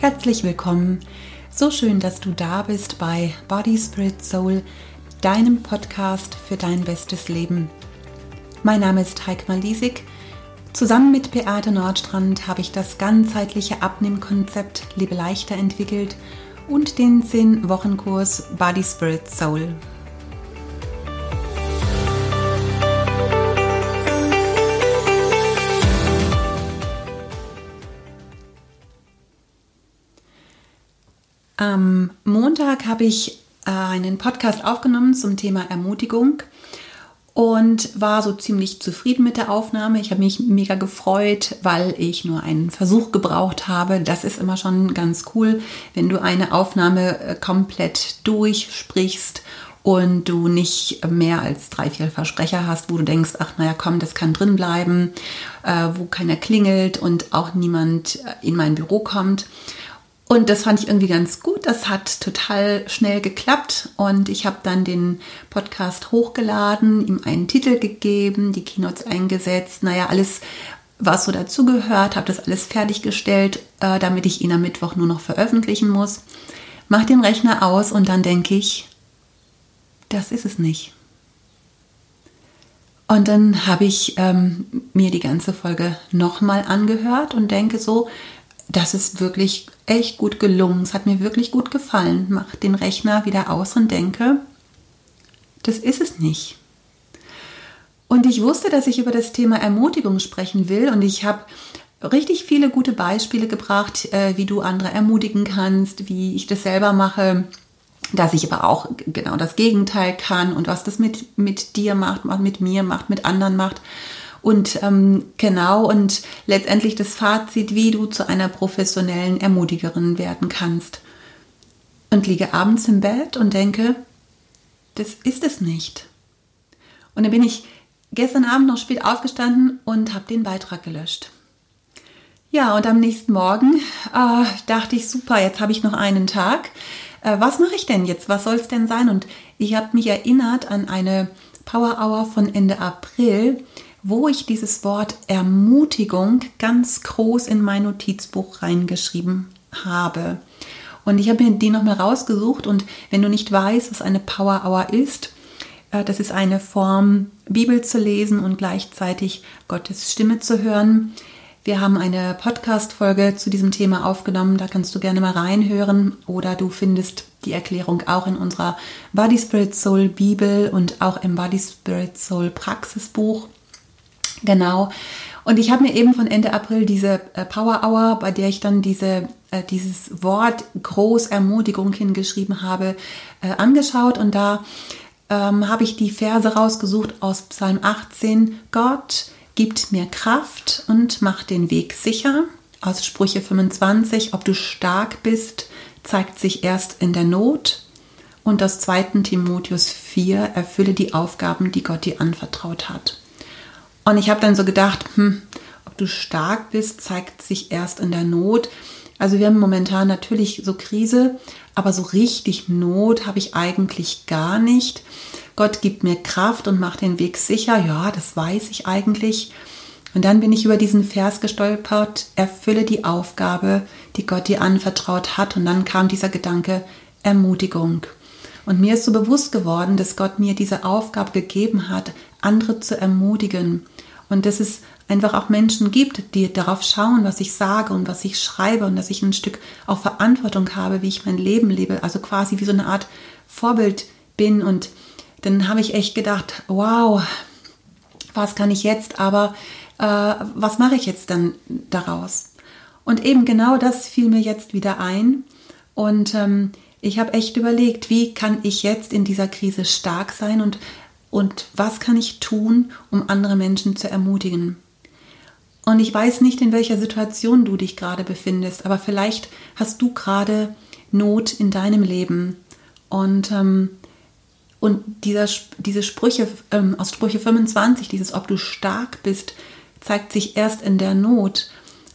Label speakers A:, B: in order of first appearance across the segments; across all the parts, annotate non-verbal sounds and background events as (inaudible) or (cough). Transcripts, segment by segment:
A: Herzlich willkommen. So schön, dass du da bist bei Body Spirit Soul, deinem Podcast für dein bestes Leben. Mein Name ist Heike Malisik. Zusammen mit Beate Nordstrand habe ich das ganzheitliche Abnehmkonzept Lebe leichter entwickelt und den 10-Wochen-Kurs Body Spirit Soul. Am Montag habe ich äh, einen Podcast aufgenommen zum Thema Ermutigung und war so ziemlich zufrieden mit der Aufnahme. Ich habe mich mega gefreut, weil ich nur einen Versuch gebraucht habe. Das ist immer schon ganz cool, wenn du eine Aufnahme äh, komplett durchsprichst und du nicht mehr als drei, vier Versprecher hast, wo du denkst, ach naja, komm, das kann drin bleiben, äh, wo keiner klingelt und auch niemand in mein Büro kommt. Und das fand ich irgendwie ganz gut. Das hat total schnell geklappt und ich habe dann den Podcast hochgeladen, ihm einen Titel gegeben, die Keynotes eingesetzt, naja, alles, was so dazugehört, habe das alles fertiggestellt, äh, damit ich ihn am Mittwoch nur noch veröffentlichen muss. Mach den Rechner aus und dann denke ich, das ist es nicht. Und dann habe ich ähm, mir die ganze Folge nochmal angehört und denke so, das ist wirklich echt gut gelungen. Es hat mir wirklich gut gefallen. Mach den Rechner wieder aus und denke, das ist es nicht. Und ich wusste, dass ich über das Thema Ermutigung sprechen will und ich habe richtig viele gute Beispiele gebracht, äh, wie du andere ermutigen kannst, wie ich das selber mache, dass ich aber auch genau das Gegenteil kann und was das mit, mit dir macht, mit mir macht, mit anderen macht. Und ähm, genau, und letztendlich das Fazit, wie du zu einer professionellen Ermutigerin werden kannst. Und liege abends im Bett und denke, das ist es nicht. Und dann bin ich gestern Abend noch spät aufgestanden und habe den Beitrag gelöscht. Ja, und am nächsten Morgen äh, dachte ich, super, jetzt habe ich noch einen Tag. Äh, was mache ich denn jetzt? Was soll es denn sein? Und ich habe mich erinnert an eine Power Hour von Ende April, wo ich dieses Wort Ermutigung ganz groß in mein Notizbuch reingeschrieben habe. Und ich habe mir die nochmal rausgesucht und wenn du nicht weißt, was eine Power Hour ist, äh, das ist eine Form, Bibel zu lesen und gleichzeitig Gottes Stimme zu hören. Wir haben eine Podcast-Folge zu diesem Thema aufgenommen, da kannst du gerne mal reinhören oder du findest die Erklärung auch in unserer Body Spirit Soul Bibel und auch im Body Spirit Soul Praxisbuch. Genau. Und ich habe mir eben von Ende April diese äh, Power Hour, bei der ich dann diese, äh, dieses Wort Großermutigung hingeschrieben habe, äh, angeschaut. Und da ähm, habe ich die Verse rausgesucht aus Psalm 18. Gott gibt mir Kraft und macht den Weg sicher. Aus Sprüche 25. Ob du stark bist, zeigt sich erst in der Not. Und aus 2. Timotheus 4. Erfülle die Aufgaben, die Gott dir anvertraut hat. Und ich habe dann so gedacht, hm, ob du stark bist, zeigt sich erst in der Not. Also wir haben momentan natürlich so Krise, aber so richtig Not habe ich eigentlich gar nicht. Gott gibt mir Kraft und macht den Weg sicher. Ja, das weiß ich eigentlich. Und dann bin ich über diesen Vers gestolpert, erfülle die Aufgabe, die Gott dir anvertraut hat. Und dann kam dieser Gedanke, Ermutigung. Und mir ist so bewusst geworden, dass Gott mir diese Aufgabe gegeben hat, andere zu ermutigen. Und dass es einfach auch Menschen gibt, die darauf schauen, was ich sage und was ich schreibe und dass ich ein Stück auch Verantwortung habe, wie ich mein Leben lebe. Also quasi wie so eine Art Vorbild bin. Und dann habe ich echt gedacht, wow, was kann ich jetzt, aber äh, was mache ich jetzt dann daraus? Und eben genau das fiel mir jetzt wieder ein. Und ähm, ich habe echt überlegt, wie kann ich jetzt in dieser Krise stark sein und und was kann ich tun, um andere Menschen zu ermutigen. Und ich weiß nicht, in welcher Situation du dich gerade befindest, aber vielleicht hast du gerade Not in deinem Leben. Und, ähm, und dieser, diese Sprüche ähm, aus Sprüche 25, dieses Ob du stark bist, zeigt sich erst in der Not.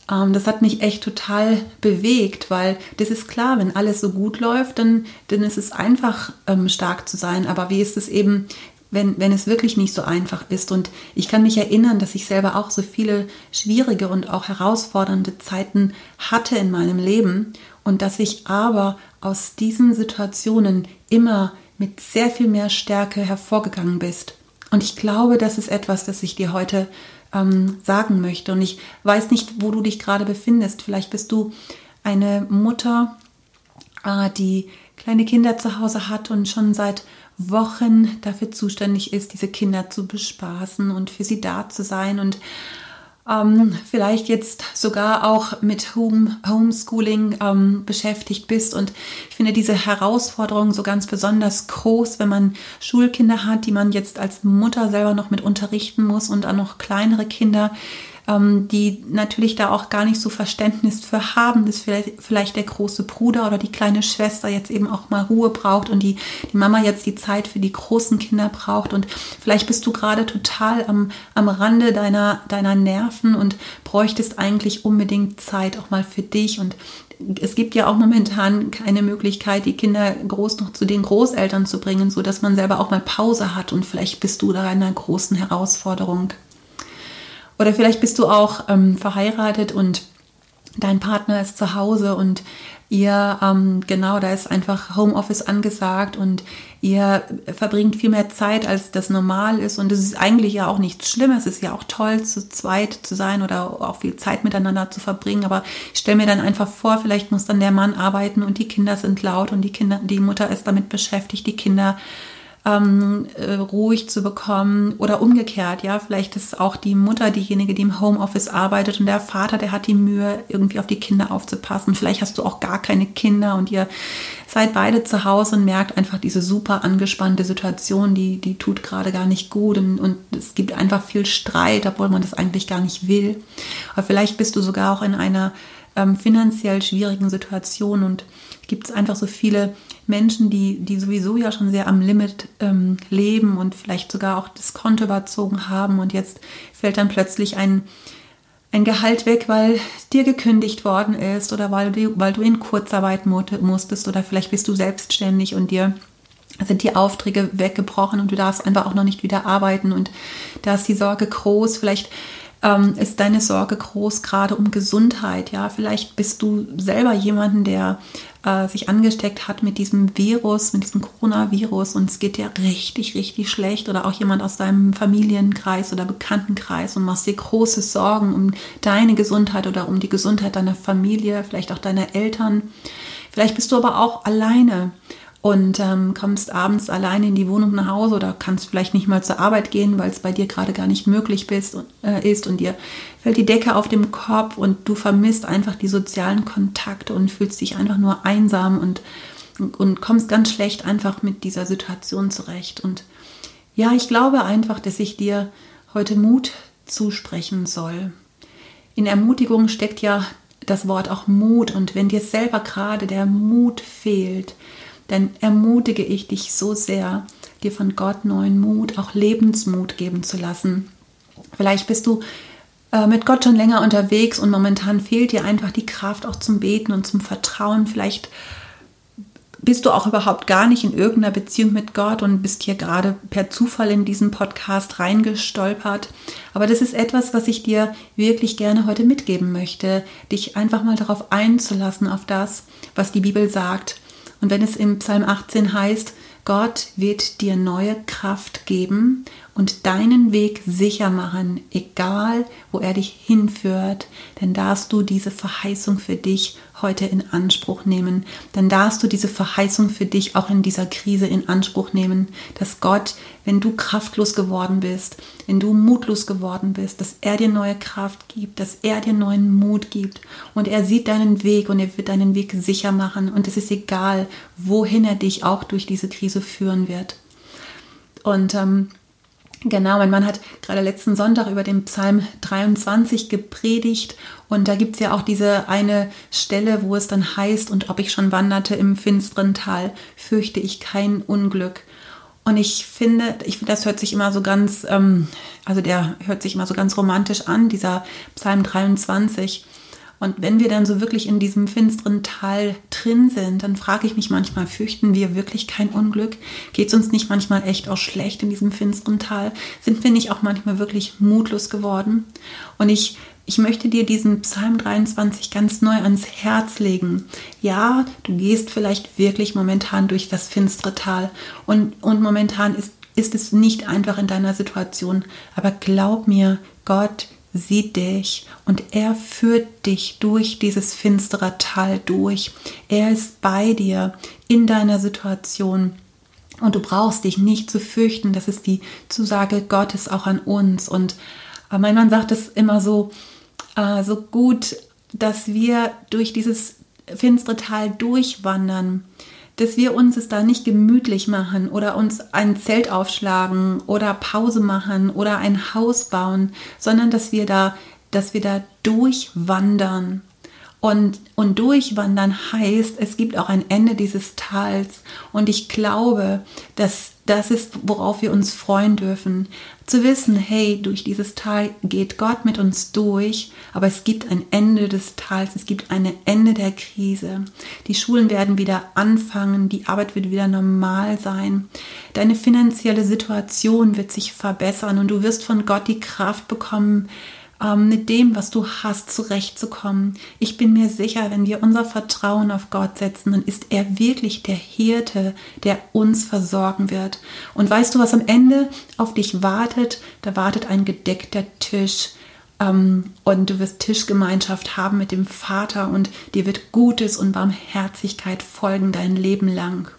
A: Ähm, das hat mich echt total bewegt, weil das ist klar, wenn alles so gut läuft, dann, dann ist es einfach ähm, stark zu sein. Aber wie ist es eben, wenn, wenn es wirklich nicht so einfach ist. Und ich kann mich erinnern, dass ich selber auch so viele schwierige und auch herausfordernde Zeiten hatte in meinem Leben. und dass ich aber aus diesen Situationen immer mit sehr viel mehr Stärke hervorgegangen bist. Und ich glaube, das ist etwas, das ich dir heute ähm, sagen möchte. Und ich weiß nicht, wo du dich gerade befindest. Vielleicht bist du eine Mutter, äh, die kleine Kinder zu Hause hat und schon seit Wochen dafür zuständig ist, diese Kinder zu bespaßen und für sie da zu sein und ähm, vielleicht jetzt sogar auch mit Home, Homeschooling ähm, beschäftigt bist. Und ich finde diese Herausforderung so ganz besonders groß, wenn man Schulkinder hat, die man jetzt als Mutter selber noch mit unterrichten muss und dann noch kleinere Kinder, ähm, die natürlich da auch gar nicht so Verständnis für haben, dass vielleicht, vielleicht der große Bruder oder die kleine Schwester jetzt eben auch mal Ruhe braucht und die, die Mama jetzt die Zeit für die großen Kinder braucht. Und vielleicht bist du gerade total am, am Rande deiner, deiner Nerven und bräuchtest eigentlich unbedingt Zeit auch mal für dich und es gibt ja auch momentan keine Möglichkeit, die Kinder groß noch zu den Großeltern zu bringen, so dass man selber auch mal Pause hat und vielleicht bist du da in einer großen Herausforderung. Oder vielleicht bist du auch ähm, verheiratet und dein Partner ist zu Hause und ihr, ähm, genau, da ist einfach Homeoffice angesagt und ihr verbringt viel mehr Zeit, als das normal ist. Und es ist eigentlich ja auch nichts Schlimmes. Es ist ja auch toll, zu zweit zu sein oder auch viel Zeit miteinander zu verbringen. Aber ich stelle mir dann einfach vor, vielleicht muss dann der Mann arbeiten und die Kinder sind laut und die Kinder, die Mutter ist damit beschäftigt, die Kinder ähm, äh, ruhig zu bekommen oder umgekehrt, ja, vielleicht ist auch die Mutter diejenige, die im Homeoffice arbeitet und der Vater, der hat die Mühe, irgendwie auf die Kinder aufzupassen. Vielleicht hast du auch gar keine Kinder und ihr seid beide zu Hause und merkt einfach diese super angespannte Situation, die, die tut gerade gar nicht gut und, und es gibt einfach viel Streit, obwohl man das eigentlich gar nicht will. Aber vielleicht bist du sogar auch in einer ähm, finanziell schwierigen Situation und gibt es einfach so viele Menschen, die, die sowieso ja schon sehr am Limit ähm, leben und vielleicht sogar auch das Konto überzogen haben und jetzt fällt dann plötzlich ein, ein Gehalt weg, weil dir gekündigt worden ist oder weil du, weil du in Kurzarbeit musstest oder vielleicht bist du selbstständig und dir sind die Aufträge weggebrochen und du darfst einfach auch noch nicht wieder arbeiten und da ist die Sorge groß. Vielleicht ähm, ist deine Sorge groß, gerade um Gesundheit. Ja, vielleicht bist du selber jemanden, der äh, sich angesteckt hat mit diesem Virus, mit diesem Coronavirus und es geht dir richtig, richtig schlecht oder auch jemand aus deinem Familienkreis oder Bekanntenkreis und machst dir große Sorgen um deine Gesundheit oder um die Gesundheit deiner Familie, vielleicht auch deiner Eltern. Vielleicht bist du aber auch alleine und ähm, kommst abends alleine in die Wohnung nach Hause oder kannst vielleicht nicht mal zur Arbeit gehen, weil es bei dir gerade gar nicht möglich bist, äh, ist und dir fällt die Decke auf dem Kopf und du vermisst einfach die sozialen Kontakte und fühlst dich einfach nur einsam und, und, und kommst ganz schlecht einfach mit dieser Situation zurecht. Und ja, ich glaube einfach, dass ich dir heute Mut zusprechen soll. In Ermutigung steckt ja das Wort auch Mut und wenn dir selber gerade der Mut fehlt, dann ermutige ich dich so sehr, dir von Gott neuen Mut, auch Lebensmut geben zu lassen. Vielleicht bist du äh, mit Gott schon länger unterwegs und momentan fehlt dir einfach die Kraft auch zum Beten und zum Vertrauen. Vielleicht bist du auch überhaupt gar nicht in irgendeiner Beziehung mit Gott und bist hier gerade per Zufall in diesen Podcast reingestolpert. Aber das ist etwas, was ich dir wirklich gerne heute mitgeben möchte, dich einfach mal darauf einzulassen, auf das, was die Bibel sagt und wenn es im Psalm 18 heißt, Gott wird dir neue Kraft geben und deinen Weg sicher machen, egal wo er dich hinführt, dann darfst du diese Verheißung für dich heute in Anspruch nehmen. Dann darfst du diese Verheißung für dich auch in dieser Krise in Anspruch nehmen, dass Gott, wenn du kraftlos geworden bist, wenn du mutlos geworden bist, dass er dir neue Kraft gibt, dass er dir neuen Mut gibt und er sieht deinen Weg und er wird deinen Weg sicher machen und es ist egal, wohin er dich auch durch diese Krise führen wird. Und ähm, Genau, mein Mann hat gerade letzten Sonntag über den Psalm 23 gepredigt und da gibt es ja auch diese eine Stelle, wo es dann heißt, und ob ich schon wanderte im finsteren Tal, fürchte ich kein Unglück. Und ich finde, ich finde, das hört sich immer so ganz, ähm, also der hört sich immer so ganz romantisch an, dieser Psalm 23. Und wenn wir dann so wirklich in diesem finsteren Tal drin sind, dann frage ich mich manchmal, fürchten wir wirklich kein Unglück? Geht es uns nicht manchmal echt auch schlecht in diesem finsteren Tal? Sind wir nicht auch manchmal wirklich mutlos geworden? Und ich ich möchte dir diesen Psalm 23 ganz neu ans Herz legen. Ja, du gehst vielleicht wirklich momentan durch das finstere Tal und, und momentan ist, ist es nicht einfach in deiner Situation. Aber glaub mir, Gott sieht dich und er führt dich durch dieses finstere Tal durch. Er ist bei dir in deiner Situation. Und du brauchst dich nicht zu fürchten. Das ist die Zusage Gottes auch an uns. Und äh, mein Mann sagt es immer so, äh, so gut, dass wir durch dieses finstere Tal durchwandern dass wir uns es da nicht gemütlich machen oder uns ein Zelt aufschlagen oder Pause machen oder ein Haus bauen, sondern dass wir da, dass wir da durchwandern. Und, und durchwandern heißt, es gibt auch ein Ende dieses Tals. Und ich glaube, dass das ist, worauf wir uns freuen dürfen. Zu wissen, hey, durch dieses Tal geht Gott mit uns durch, aber es gibt ein Ende des Tals, es gibt ein Ende der Krise. Die Schulen werden wieder anfangen, die Arbeit wird wieder normal sein. Deine finanzielle Situation wird sich verbessern und du wirst von Gott die Kraft bekommen, ähm, mit dem, was du hast, zurechtzukommen. Ich bin mir sicher, wenn wir unser Vertrauen auf Gott setzen, dann ist er wirklich der Hirte, der uns versorgen wird. Und weißt du, was am Ende auf dich wartet? Da wartet ein gedeckter Tisch. Ähm, und du wirst Tischgemeinschaft haben mit dem Vater und dir wird Gutes und Barmherzigkeit folgen dein Leben lang.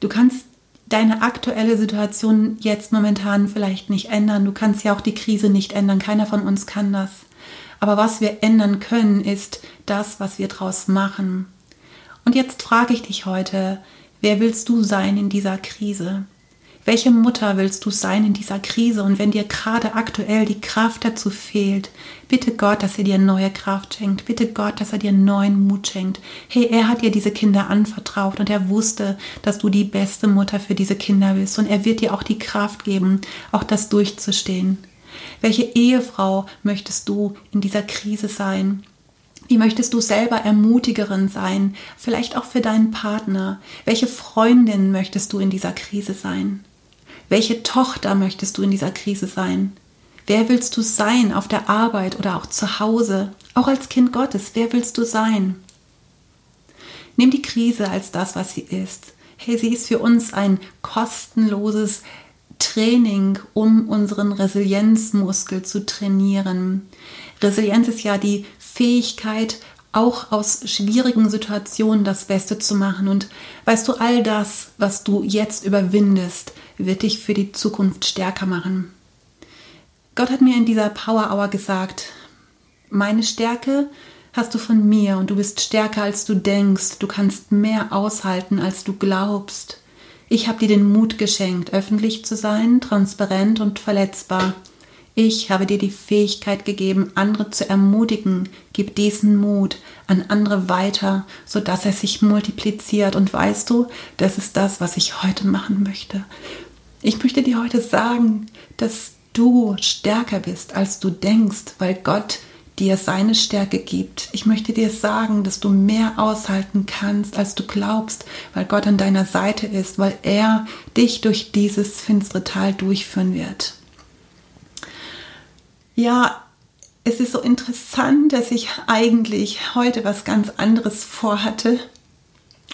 A: Du kannst deine aktuelle Situation jetzt momentan vielleicht nicht ändern. Du kannst ja auch die Krise nicht ändern. Keiner von uns kann das. Aber was wir ändern können, ist das, was wir draus machen. Und jetzt frage ich dich heute, wer willst du sein in dieser Krise? Welche Mutter willst du sein in dieser Krise? Und wenn dir gerade aktuell die Kraft dazu fehlt, bitte Gott, dass er dir neue Kraft schenkt. Bitte Gott, dass er dir neuen Mut schenkt. Hey, er hat dir diese Kinder anvertraut und er wusste, dass du die beste Mutter für diese Kinder bist. Und er wird dir auch die Kraft geben, auch das durchzustehen. Welche Ehefrau möchtest du in dieser Krise sein? Wie möchtest du selber Ermutigerin sein? Vielleicht auch für deinen Partner. Welche Freundin möchtest du in dieser Krise sein? Welche Tochter möchtest du in dieser Krise sein? Wer willst du sein auf der Arbeit oder auch zu Hause? Auch als Kind Gottes, wer willst du sein? Nimm die Krise als das, was sie ist. Hey, sie ist für uns ein kostenloses Training, um unseren Resilienzmuskel zu trainieren. Resilienz ist ja die Fähigkeit, auch aus schwierigen Situationen das Beste zu machen. Und weißt du, all das, was du jetzt überwindest, wird dich für die Zukunft stärker machen. Gott hat mir in dieser Power Hour gesagt, meine Stärke hast du von mir und du bist stärker als du denkst. Du kannst mehr aushalten, als du glaubst. Ich habe dir den Mut geschenkt, öffentlich zu sein, transparent und verletzbar. Ich habe dir die Fähigkeit gegeben, andere zu ermutigen. Gib diesen Mut an andere weiter, sodass er sich multipliziert. Und weißt du, das ist das, was ich heute machen möchte. Ich möchte dir heute sagen, dass du stärker bist, als du denkst, weil Gott dir seine Stärke gibt. Ich möchte dir sagen, dass du mehr aushalten kannst, als du glaubst, weil Gott an deiner Seite ist, weil er dich durch dieses finstere Tal durchführen wird. Ja, es ist so interessant, dass ich eigentlich heute was ganz anderes vorhatte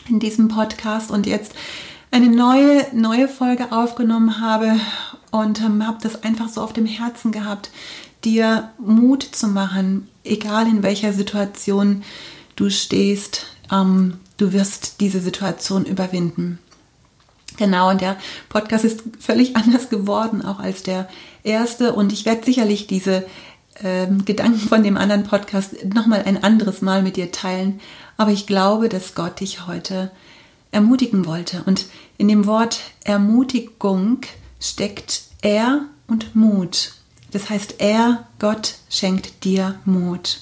A: in diesem Podcast und jetzt eine neue, neue Folge aufgenommen habe und ähm, habe das einfach so auf dem Herzen gehabt, dir Mut zu machen, egal in welcher Situation du stehst, ähm, du wirst diese Situation überwinden. Genau, und der Podcast ist völlig (laughs) anders geworden, auch als der erste. Und ich werde sicherlich diese ähm, Gedanken von dem anderen Podcast nochmal ein anderes Mal mit dir teilen. Aber ich glaube, dass Gott dich heute ermutigen wollte. Und in dem Wort Ermutigung steckt er und Mut. Das heißt, er, Gott, schenkt dir Mut.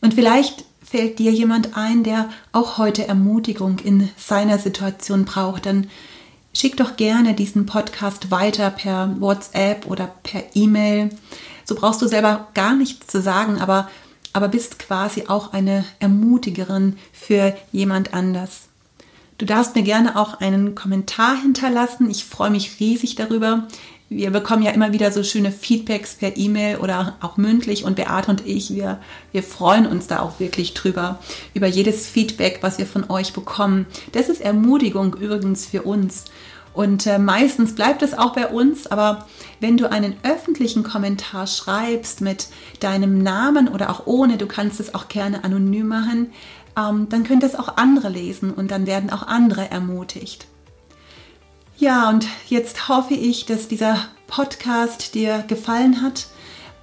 A: Und vielleicht fällt dir jemand ein, der auch heute Ermutigung in seiner Situation braucht, dann schick doch gerne diesen Podcast weiter per WhatsApp oder per E-Mail. So brauchst du selber gar nichts zu sagen, aber aber bist quasi auch eine Ermutigerin für jemand anders. Du darfst mir gerne auch einen Kommentar hinterlassen. Ich freue mich riesig darüber. Wir bekommen ja immer wieder so schöne Feedbacks per E-Mail oder auch mündlich und Beate und ich, wir, wir freuen uns da auch wirklich drüber, über jedes Feedback, was wir von euch bekommen. Das ist Ermutigung übrigens für uns. Und äh, meistens bleibt es auch bei uns, aber wenn du einen öffentlichen Kommentar schreibst mit deinem Namen oder auch ohne, du kannst es auch gerne anonym machen, ähm, dann können das auch andere lesen und dann werden auch andere ermutigt. Ja, und jetzt hoffe ich, dass dieser Podcast dir gefallen hat.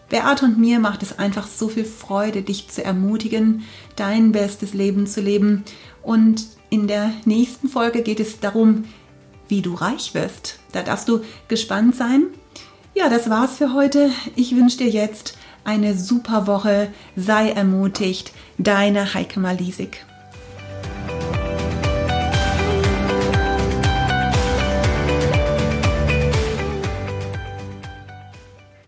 A: Beate und mir macht es einfach so viel Freude, dich zu ermutigen, dein bestes Leben zu leben. Und in der nächsten Folge geht es darum, wie du reich wirst. Da darfst du gespannt sein. Ja, das war's für heute. Ich wünsche dir jetzt eine super Woche. Sei ermutigt. Deine Heike Malisik.